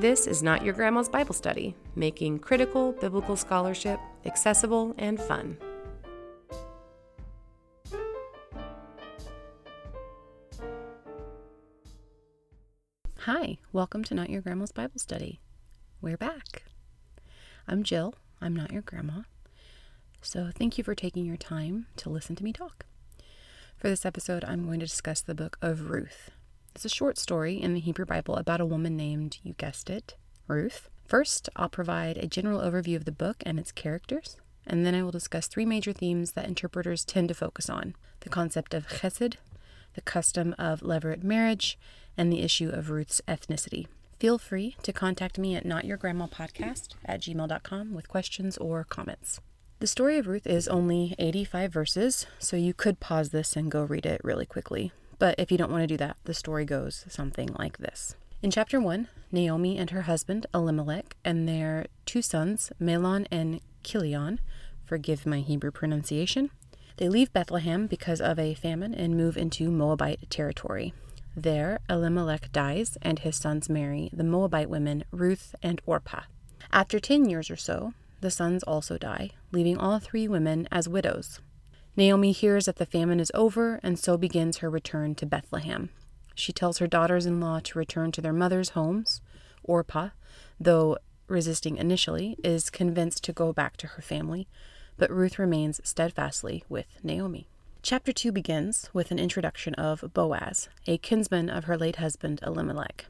This is Not Your Grandma's Bible Study, making critical biblical scholarship accessible and fun. Hi, welcome to Not Your Grandma's Bible Study. We're back. I'm Jill. I'm not your grandma. So thank you for taking your time to listen to me talk. For this episode, I'm going to discuss the book of Ruth. It's a short story in the Hebrew Bible about a woman named, you guessed it, Ruth. First, I'll provide a general overview of the book and its characters, and then I will discuss three major themes that interpreters tend to focus on the concept of chesed, the custom of levirate marriage, and the issue of Ruth's ethnicity. Feel free to contact me at notyourgrandmapodcast at gmail.com with questions or comments. The story of Ruth is only 85 verses, so you could pause this and go read it really quickly. But if you don't want to do that, the story goes something like this. In chapter 1, Naomi and her husband Elimelech and their two sons, Mahlon and Chilion, forgive my Hebrew pronunciation, they leave Bethlehem because of a famine and move into Moabite territory. There, Elimelech dies, and his sons marry the Moabite women Ruth and Orpah. After ten years or so, the sons also die, leaving all three women as widows. Naomi hears that the famine is over and so begins her return to Bethlehem. She tells her daughters in law to return to their mother's homes. Orpah, though resisting initially, is convinced to go back to her family, but Ruth remains steadfastly with Naomi. Chapter 2 begins with an introduction of Boaz, a kinsman of her late husband Elimelech.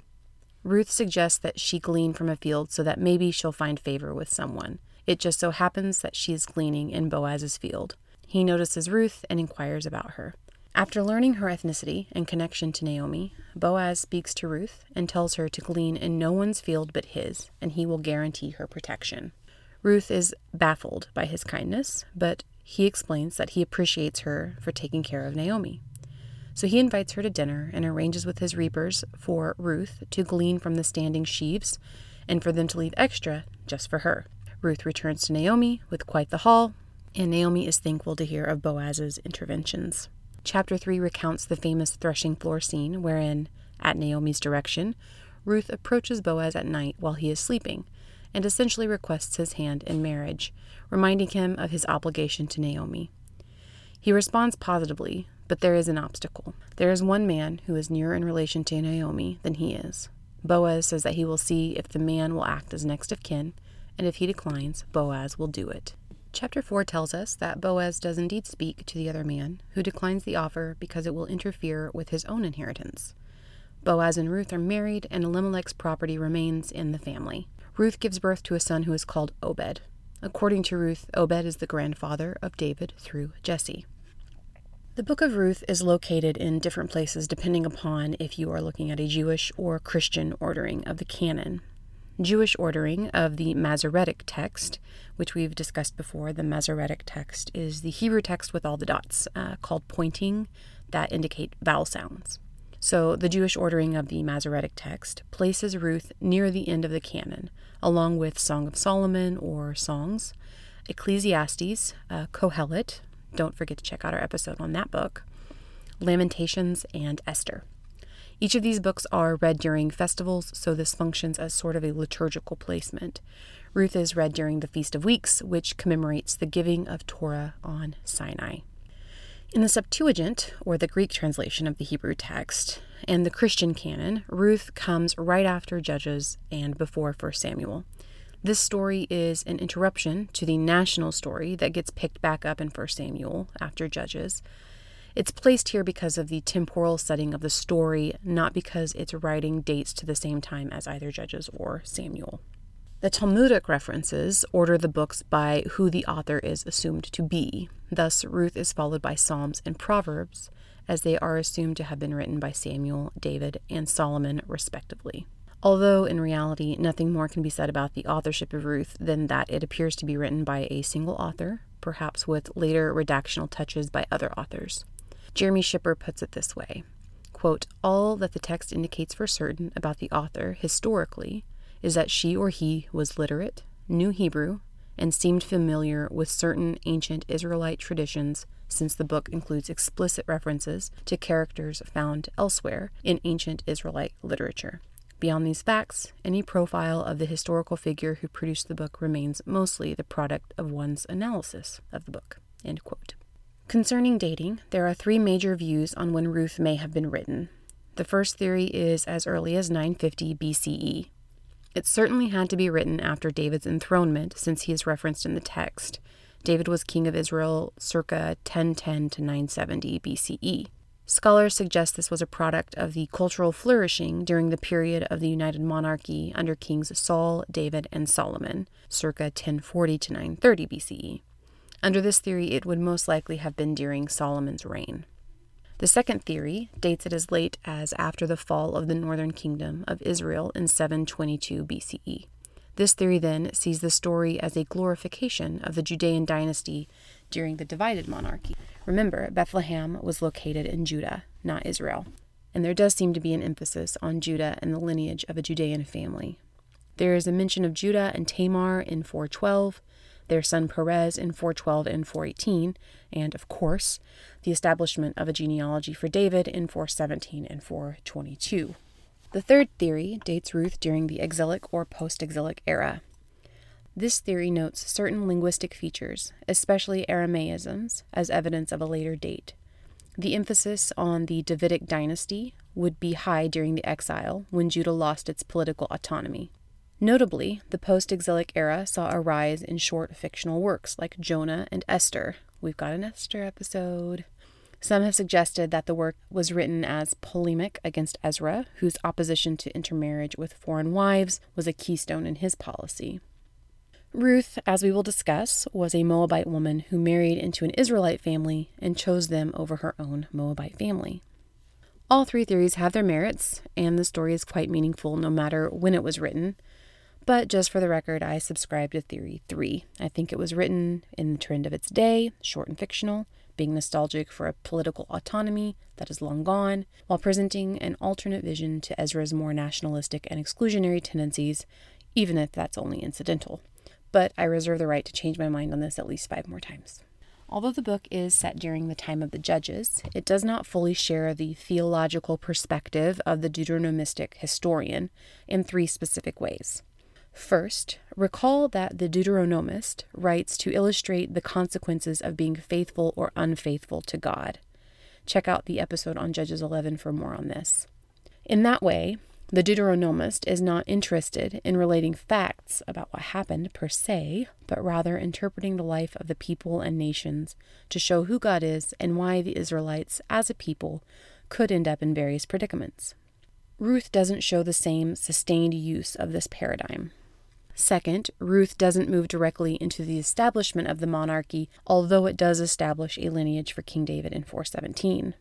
Ruth suggests that she glean from a field so that maybe she'll find favor with someone. It just so happens that she is gleaning in Boaz's field. He notices Ruth and inquires about her. After learning her ethnicity and connection to Naomi, Boaz speaks to Ruth and tells her to glean in no one's field but his, and he will guarantee her protection. Ruth is baffled by his kindness, but he explains that he appreciates her for taking care of Naomi. So he invites her to dinner and arranges with his reapers for Ruth to glean from the standing sheaves and for them to leave extra just for her. Ruth returns to Naomi with quite the haul, and Naomi is thankful to hear of Boaz's interventions. Chapter 3 recounts the famous threshing floor scene wherein, at Naomi's direction, Ruth approaches Boaz at night while he is sleeping and essentially requests his hand in marriage, reminding him of his obligation to Naomi. He responds positively, but there is an obstacle. There is one man who is nearer in relation to Naomi than he is. Boaz says that he will see if the man will act as next of kin, and if he declines, Boaz will do it. Chapter 4 tells us that Boaz does indeed speak to the other man, who declines the offer because it will interfere with his own inheritance. Boaz and Ruth are married, and Elimelech's property remains in the family. Ruth gives birth to a son who is called Obed. According to Ruth, Obed is the grandfather of David through Jesse. The book of Ruth is located in different places depending upon if you are looking at a Jewish or Christian ordering of the canon. Jewish ordering of the Masoretic text, which we've discussed before. The Masoretic text is the Hebrew text with all the dots uh, called pointing that indicate vowel sounds. So, the Jewish ordering of the Masoretic text places Ruth near the end of the canon, along with Song of Solomon or Songs, Ecclesiastes, uh, Kohelet, don't forget to check out our episode on that book, Lamentations, and Esther. Each of these books are read during festivals, so this functions as sort of a liturgical placement. Ruth is read during the Feast of Weeks, which commemorates the giving of Torah on Sinai. In the Septuagint, or the Greek translation of the Hebrew text, and the Christian canon, Ruth comes right after Judges and before 1 Samuel. This story is an interruption to the national story that gets picked back up in 1 Samuel after Judges. It's placed here because of the temporal setting of the story, not because its writing dates to the same time as either Judges or Samuel. The Talmudic references order the books by who the author is assumed to be. Thus, Ruth is followed by Psalms and Proverbs, as they are assumed to have been written by Samuel, David, and Solomon, respectively. Although, in reality, nothing more can be said about the authorship of Ruth than that it appears to be written by a single author, perhaps with later redactional touches by other authors. Jeremy Schipper puts it this way quote, All that the text indicates for certain about the author historically is that she or he was literate, knew Hebrew, and seemed familiar with certain ancient Israelite traditions since the book includes explicit references to characters found elsewhere in ancient Israelite literature. Beyond these facts, any profile of the historical figure who produced the book remains mostly the product of one's analysis of the book. Concerning dating, there are three major views on when Ruth may have been written. The first theory is as early as 950 BCE. It certainly had to be written after David's enthronement, since he is referenced in the text. David was king of Israel circa 1010 to 970 BCE. Scholars suggest this was a product of the cultural flourishing during the period of the United Monarchy under kings Saul, David, and Solomon, circa 1040 to 930 BCE. Under this theory, it would most likely have been during Solomon's reign. The second theory dates it as late as after the fall of the northern kingdom of Israel in 722 BCE. This theory then sees the story as a glorification of the Judean dynasty during the divided monarchy. Remember, Bethlehem was located in Judah, not Israel, and there does seem to be an emphasis on Judah and the lineage of a Judean family. There is a mention of Judah and Tamar in 412, their son Perez in 412 and 418, and, of course, the establishment of a genealogy for David in 417 and 422. The third theory dates Ruth during the exilic or post exilic era. This theory notes certain linguistic features, especially Aramaisms, as evidence of a later date. The emphasis on the Davidic dynasty would be high during the exile when Judah lost its political autonomy. Notably, the post exilic era saw a rise in short fictional works like Jonah and Esther. We've got an Esther episode. Some have suggested that the work was written as polemic against Ezra, whose opposition to intermarriage with foreign wives was a keystone in his policy. Ruth, as we will discuss, was a Moabite woman who married into an Israelite family and chose them over her own Moabite family. All three theories have their merits, and the story is quite meaningful no matter when it was written. But just for the record, I subscribe to Theory 3. I think it was written in the trend of its day, short and fictional, being nostalgic for a political autonomy that is long gone, while presenting an alternate vision to Ezra's more nationalistic and exclusionary tendencies, even if that's only incidental but I reserve the right to change my mind on this at least five more times. Although the book is set during the time of the judges, it does not fully share the theological perspective of the Deuteronomistic historian in three specific ways. First, recall that the Deuteronomist writes to illustrate the consequences of being faithful or unfaithful to God. Check out the episode on Judges 11 for more on this. In that way, the Deuteronomist is not interested in relating facts about what happened per se, but rather interpreting the life of the people and nations to show who God is and why the Israelites, as a people, could end up in various predicaments. Ruth doesn't show the same sustained use of this paradigm. Second, Ruth doesn't move directly into the establishment of the monarchy, although it does establish a lineage for King David in 417.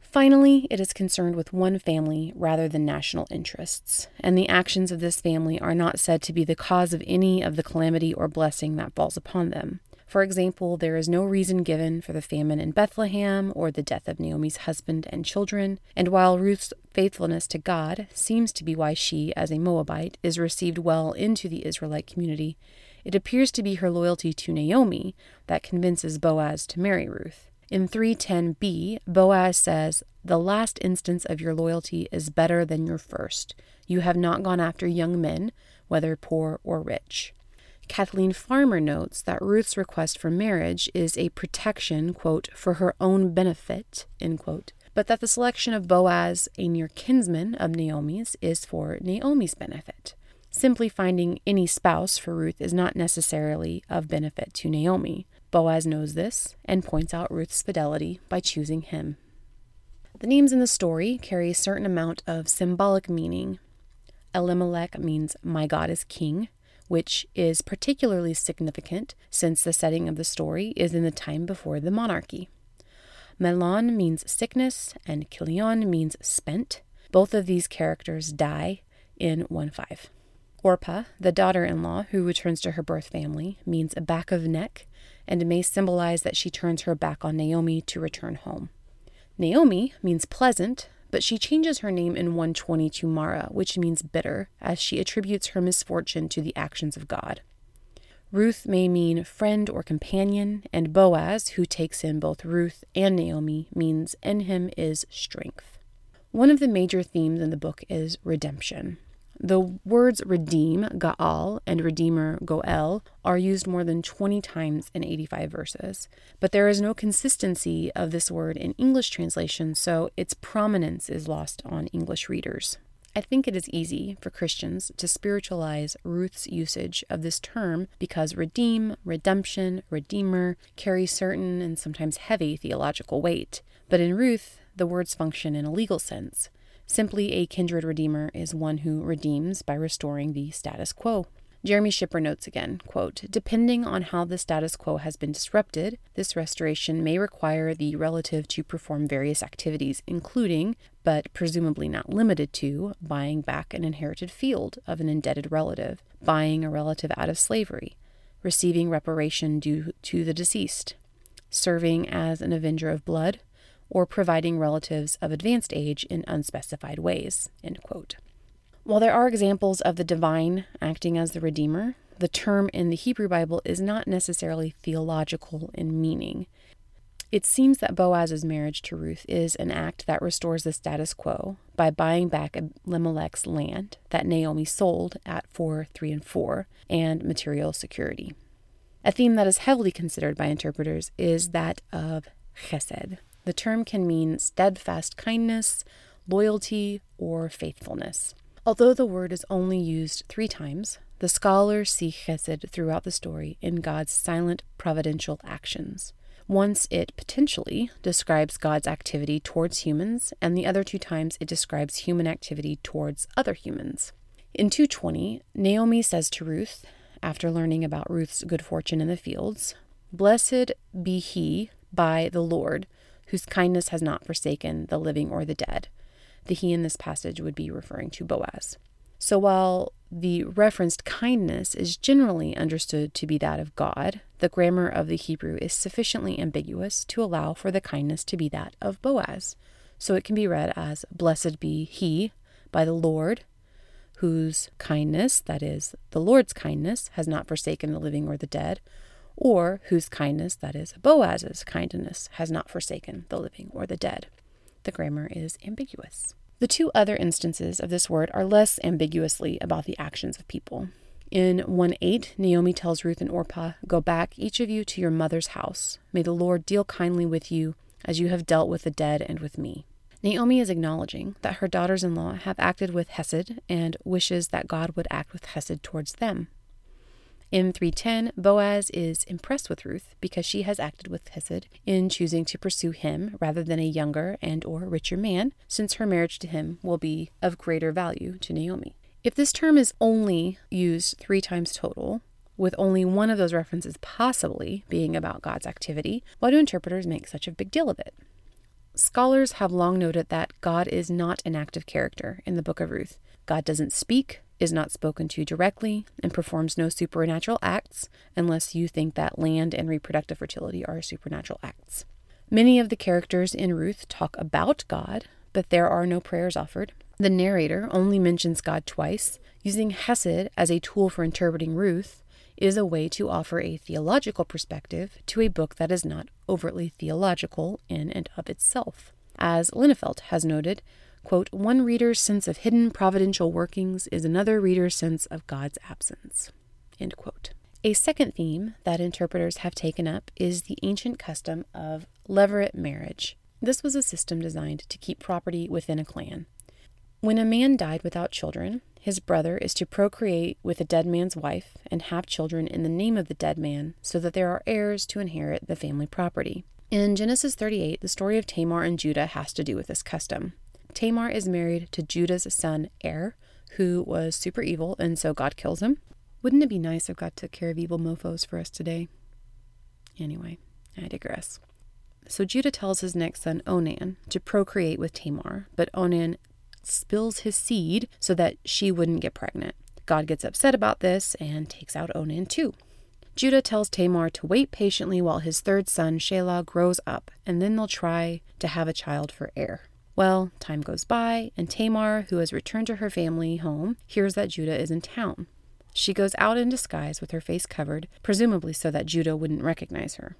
Finally, it is concerned with one family rather than national interests, and the actions of this family are not said to be the cause of any of the calamity or blessing that falls upon them. For example, there is no reason given for the famine in Bethlehem or the death of Naomi's husband and children, and while Ruth's faithfulness to God seems to be why she, as a Moabite, is received well into the Israelite community, it appears to be her loyalty to Naomi that convinces Boaz to marry Ruth. In 310b, Boaz says, The last instance of your loyalty is better than your first. You have not gone after young men, whether poor or rich. Kathleen Farmer notes that Ruth's request for marriage is a protection, quote, for her own benefit, end quote, but that the selection of Boaz, a near kinsman of Naomi's, is for Naomi's benefit. Simply finding any spouse for Ruth is not necessarily of benefit to Naomi. Boaz knows this and points out Ruth's fidelity by choosing him. The names in the story carry a certain amount of symbolic meaning. Elimelech means my God is king, which is particularly significant since the setting of the story is in the time before the monarchy. Mahlon means sickness, and Chilion means spent. Both of these characters die in 1 5. Orpah, the daughter in law who returns to her birth family, means a back of neck and may symbolize that she turns her back on Naomi to return home. Naomi means pleasant, but she changes her name in 120 to Mara, which means bitter, as she attributes her misfortune to the actions of God. Ruth may mean friend or companion, and Boaz, who takes in both Ruth and Naomi, means in him is strength. One of the major themes in the book is redemption. The words redeem, Gaal, and redeemer, Goel, are used more than 20 times in 85 verses. But there is no consistency of this word in English translation, so its prominence is lost on English readers. I think it is easy for Christians to spiritualize Ruth's usage of this term because redeem, redemption, redeemer carry certain and sometimes heavy theological weight. But in Ruth, the words function in a legal sense. Simply a kindred redeemer is one who redeems by restoring the status quo. Jeremy Schipper notes again, quote, depending on how the status quo has been disrupted, this restoration may require the relative to perform various activities, including, but presumably not limited to, buying back an inherited field of an indebted relative, buying a relative out of slavery, receiving reparation due to the deceased, serving as an avenger of blood, or providing relatives of advanced age in unspecified ways. While there are examples of the divine acting as the Redeemer, the term in the Hebrew Bible is not necessarily theological in meaning. It seems that Boaz's marriage to Ruth is an act that restores the status quo by buying back Elimelech's land that Naomi sold at 4, 3, and 4 and material security. A theme that is heavily considered by interpreters is that of chesed, the term can mean steadfast kindness, loyalty, or faithfulness. Although the word is only used three times, the scholars see chesed throughout the story in God's silent providential actions. Once it potentially describes God's activity towards humans, and the other two times it describes human activity towards other humans. In 220, Naomi says to Ruth, after learning about Ruth's good fortune in the fields, Blessed be he by the Lord whose kindness has not forsaken the living or the dead. The he in this passage would be referring to Boaz. So while the referenced kindness is generally understood to be that of God, the grammar of the Hebrew is sufficiently ambiguous to allow for the kindness to be that of Boaz. So it can be read as, Blessed be he by the Lord, whose kindness, that is, the Lord's kindness, has not forsaken the living or the dead, or whose kindness, that is, Boaz's kindness, has not forsaken the living or the dead. The grammar is ambiguous. The two other instances of this word are less ambiguously about the actions of people. In 1 8, Naomi tells Ruth and Orpah, Go back, each of you, to your mother's house. May the Lord deal kindly with you, as you have dealt with the dead and with me. Naomi is acknowledging that her daughters in law have acted with Hesed and wishes that God would act with Hesed towards them. In 310, Boaz is impressed with Ruth because she has acted with Hesed in choosing to pursue him rather than a younger and or richer man, since her marriage to him will be of greater value to Naomi. If this term is only used three times total, with only one of those references possibly being about God's activity, why do interpreters make such a big deal of it? Scholars have long noted that God is not an active character in the book of Ruth. God doesn't speak, is not spoken to directly, and performs no supernatural acts unless you think that land and reproductive fertility are supernatural acts. Many of the characters in Ruth talk about God, but there are no prayers offered. The narrator only mentions God twice. Using Hesed as a tool for interpreting Ruth is a way to offer a theological perspective to a book that is not overtly theological in and of itself. As Linafelt has noted, Quote, one reader's sense of hidden providential workings is another reader's sense of God's absence. End quote. A second theme that interpreters have taken up is the ancient custom of levirate marriage. This was a system designed to keep property within a clan. When a man died without children, his brother is to procreate with a dead man's wife and have children in the name of the dead man so that there are heirs to inherit the family property. In Genesis 38, the story of Tamar and Judah has to do with this custom. Tamar is married to Judah's son, Er, who was super evil, and so God kills him. Wouldn't it be nice if God took care of evil mofos for us today? Anyway, I digress. So Judah tells his next son, Onan, to procreate with Tamar, but Onan spills his seed so that she wouldn't get pregnant. God gets upset about this and takes out Onan too. Judah tells Tamar to wait patiently while his third son, Shelah, grows up, and then they'll try to have a child for Er. Well, time goes by, and Tamar, who has returned to her family home, hears that Judah is in town. She goes out in disguise with her face covered, presumably so that Judah wouldn't recognize her.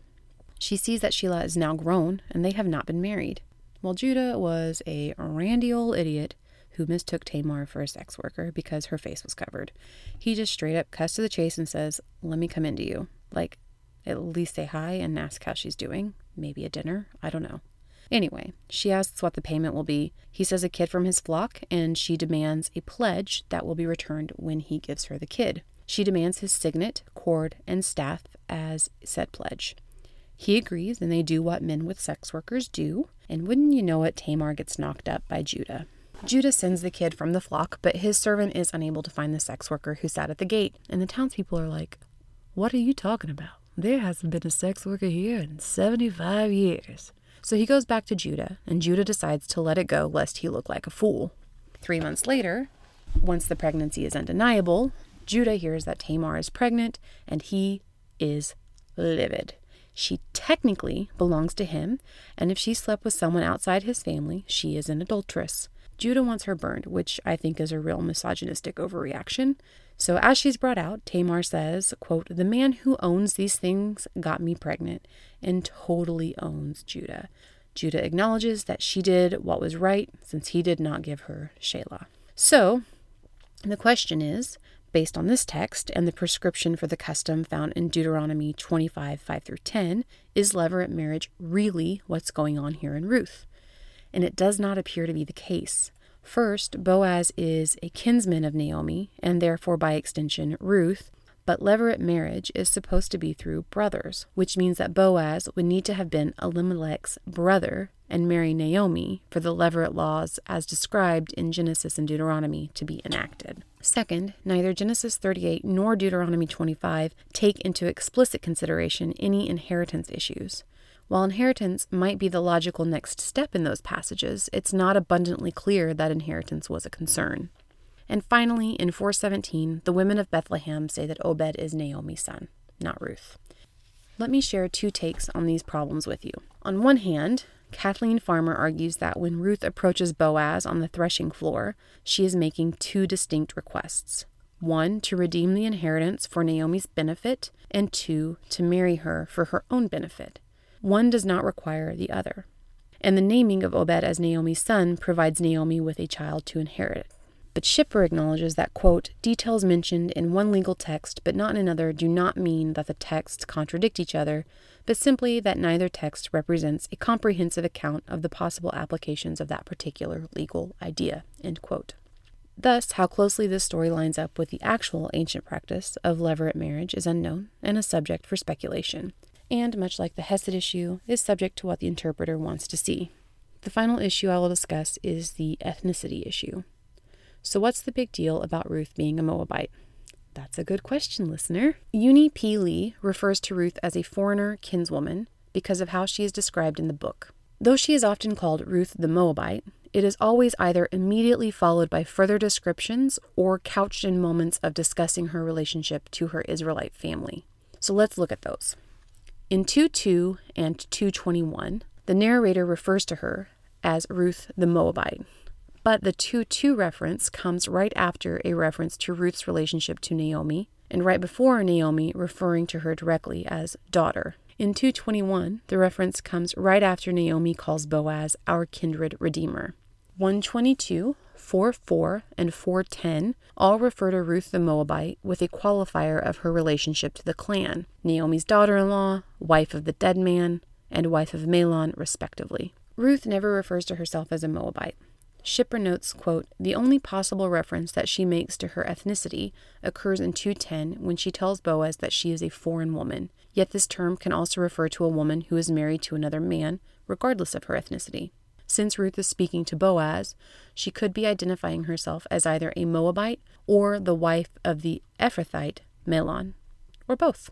She sees that Shelah is now grown and they have not been married. Well, Judah was a randy old idiot who mistook Tamar for a sex worker because her face was covered. He just straight up cuts to the chase and says, Let me come into you. Like, at least say hi and ask how she's doing. Maybe a dinner. I don't know. Anyway, she asks what the payment will be. He says a kid from his flock, and she demands a pledge that will be returned when he gives her the kid. She demands his signet, cord, and staff as said pledge. He agrees, and they do what men with sex workers do. And wouldn't you know it, Tamar gets knocked up by Judah. Judah sends the kid from the flock, but his servant is unable to find the sex worker who sat at the gate. And the townspeople are like, What are you talking about? There hasn't been a sex worker here in 75 years. So he goes back to Judah, and Judah decides to let it go lest he look like a fool. Three months later, once the pregnancy is undeniable, Judah hears that Tamar is pregnant, and he is livid. She technically belongs to him, and if she slept with someone outside his family, she is an adulteress. Judah wants her burned, which I think is a real misogynistic overreaction. So as she's brought out, Tamar says, quote, "The man who owns these things got me pregnant and totally owns Judah." Judah acknowledges that she did what was right since he did not give her Shelah. So, the question is, based on this text and the prescription for the custom found in Deuteronomy 25 5 through 10, is levirate marriage really what's going on here in Ruth? And it does not appear to be the case. First, Boaz is a kinsman of Naomi, and therefore by extension Ruth, but levirate marriage is supposed to be through brothers, which means that Boaz would need to have been Elimelech's brother and marry Naomi for the levirate laws as described in Genesis and Deuteronomy to be enacted. Second, neither Genesis 38 nor Deuteronomy 25 take into explicit consideration any inheritance issues. While inheritance might be the logical next step in those passages, it's not abundantly clear that inheritance was a concern. And finally, in 417, the women of Bethlehem say that Obed is Naomi's son, not Ruth. Let me share two takes on these problems with you. On one hand, Kathleen Farmer argues that when Ruth approaches Boaz on the threshing floor, she is making two distinct requests one, to redeem the inheritance for Naomi's benefit, and two, to marry her for her own benefit. One does not require the other. And the naming of Obed as Naomi's son provides Naomi with a child to inherit. it. But Schipper acknowledges that, quote, details mentioned in one legal text but not in another do not mean that the texts contradict each other, but simply that neither text represents a comprehensive account of the possible applications of that particular legal idea, end quote. Thus, how closely this story lines up with the actual ancient practice of levirate marriage is unknown and a subject for speculation and much like the Hesed issue, is subject to what the interpreter wants to see. The final issue I will discuss is the ethnicity issue. So, what's the big deal about Ruth being a Moabite? That's a good question, listener. Eunny P. Lee refers to Ruth as a foreigner kinswoman because of how she is described in the book. Though she is often called Ruth the Moabite, it is always either immediately followed by further descriptions or couched in moments of discussing her relationship to her Israelite family. So let's look at those. In 2:2 and 2:21, the narrator refers to her as Ruth the Moabite. But the 2:2 reference comes right after a reference to Ruth's relationship to Naomi, and right before Naomi referring to her directly as daughter. In 221, the reference comes right after Naomi calls Boaz our kindred redeemer. 122 4 4 and 410 all refer to Ruth the Moabite with a qualifier of her relationship to the clan Naomi's daughter in law, wife of the dead man, and wife of Mahlon, respectively. Ruth never refers to herself as a Moabite. Schipper notes, quote, the only possible reference that she makes to her ethnicity occurs in 210 when she tells Boaz that she is a foreign woman, yet this term can also refer to a woman who is married to another man, regardless of her ethnicity. Since Ruth is speaking to Boaz, she could be identifying herself as either a Moabite or the wife of the Ephrathite Mahlon, or both.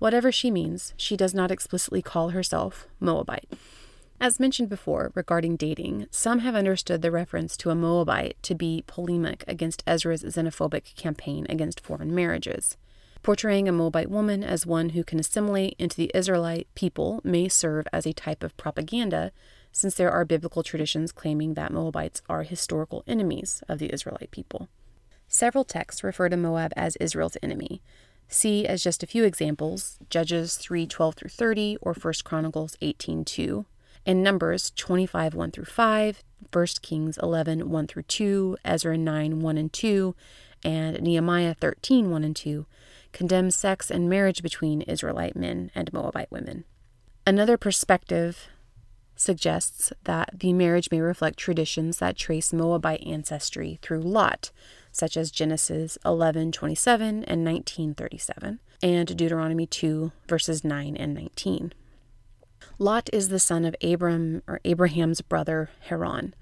Whatever she means, she does not explicitly call herself Moabite. As mentioned before regarding dating, some have understood the reference to a Moabite to be polemic against Ezra's xenophobic campaign against foreign marriages. Portraying a Moabite woman as one who can assimilate into the Israelite people may serve as a type of propaganda since there are biblical traditions claiming that Moabites are historical enemies of the Israelite people. Several texts refer to Moab as Israel's enemy. See as just a few examples Judges 3:12 through 30 or 1 Chronicles 18:2. and Numbers 25 1 through 5, 1 Kings 11 1 through 2, Ezra 9 1 and 2, and Nehemiah 13 1 and 2 condemn sex and marriage between Israelite men and Moabite women. Another perspective suggests that the marriage may reflect traditions that trace Moabite ancestry through Lot, such as Genesis 11:27 and 19:37, and Deuteronomy 2 verses 9 and 19. Lot is the son of Abram or Abraham's brother Haran.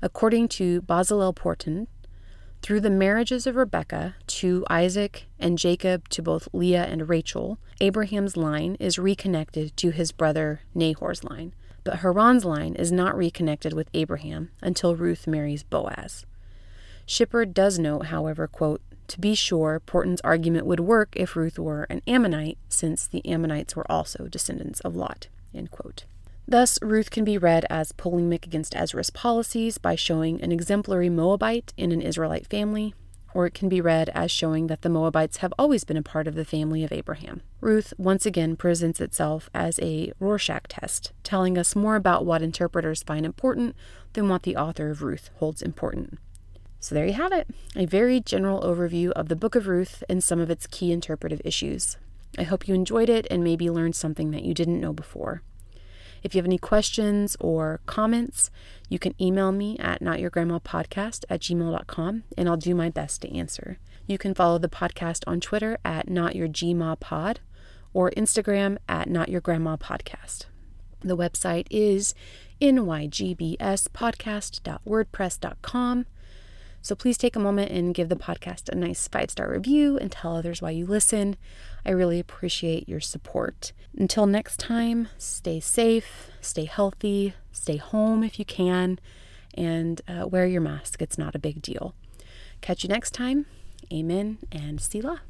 According to Bezalel Porten, through the marriages of Rebekah to Isaac and Jacob to both Leah and Rachel, Abraham's line is reconnected to his brother Nahor's line, but Haran's line is not reconnected with Abraham until Ruth marries Boaz. Schipper does note, however, quote, to be sure, Porten's argument would work if Ruth were an Ammonite, since the Ammonites were also descendants of Lot. Thus, Ruth can be read as polemic against Ezra's policies by showing an exemplary Moabite in an Israelite family, or it can be read as showing that the Moabites have always been a part of the family of Abraham. Ruth once again presents itself as a Rorschach test, telling us more about what interpreters find important than what the author of Ruth holds important. So there you have it, a very general overview of the Book of Ruth and some of its key interpretive issues. I hope you enjoyed it and maybe learned something that you didn't know before. If you have any questions or comments, you can email me at notyourgrandmapodcast at gmail.com and I'll do my best to answer. You can follow the podcast on Twitter at notyourgmapod or Instagram at notyourgrandmapodcast. The website is nygbspodcast.wordpress.com. So please take a moment and give the podcast a nice five star review and tell others why you listen. I really appreciate your support. Until next time, stay safe, stay healthy, stay home if you can, and uh, wear your mask. It's not a big deal. Catch you next time. Amen and Selah.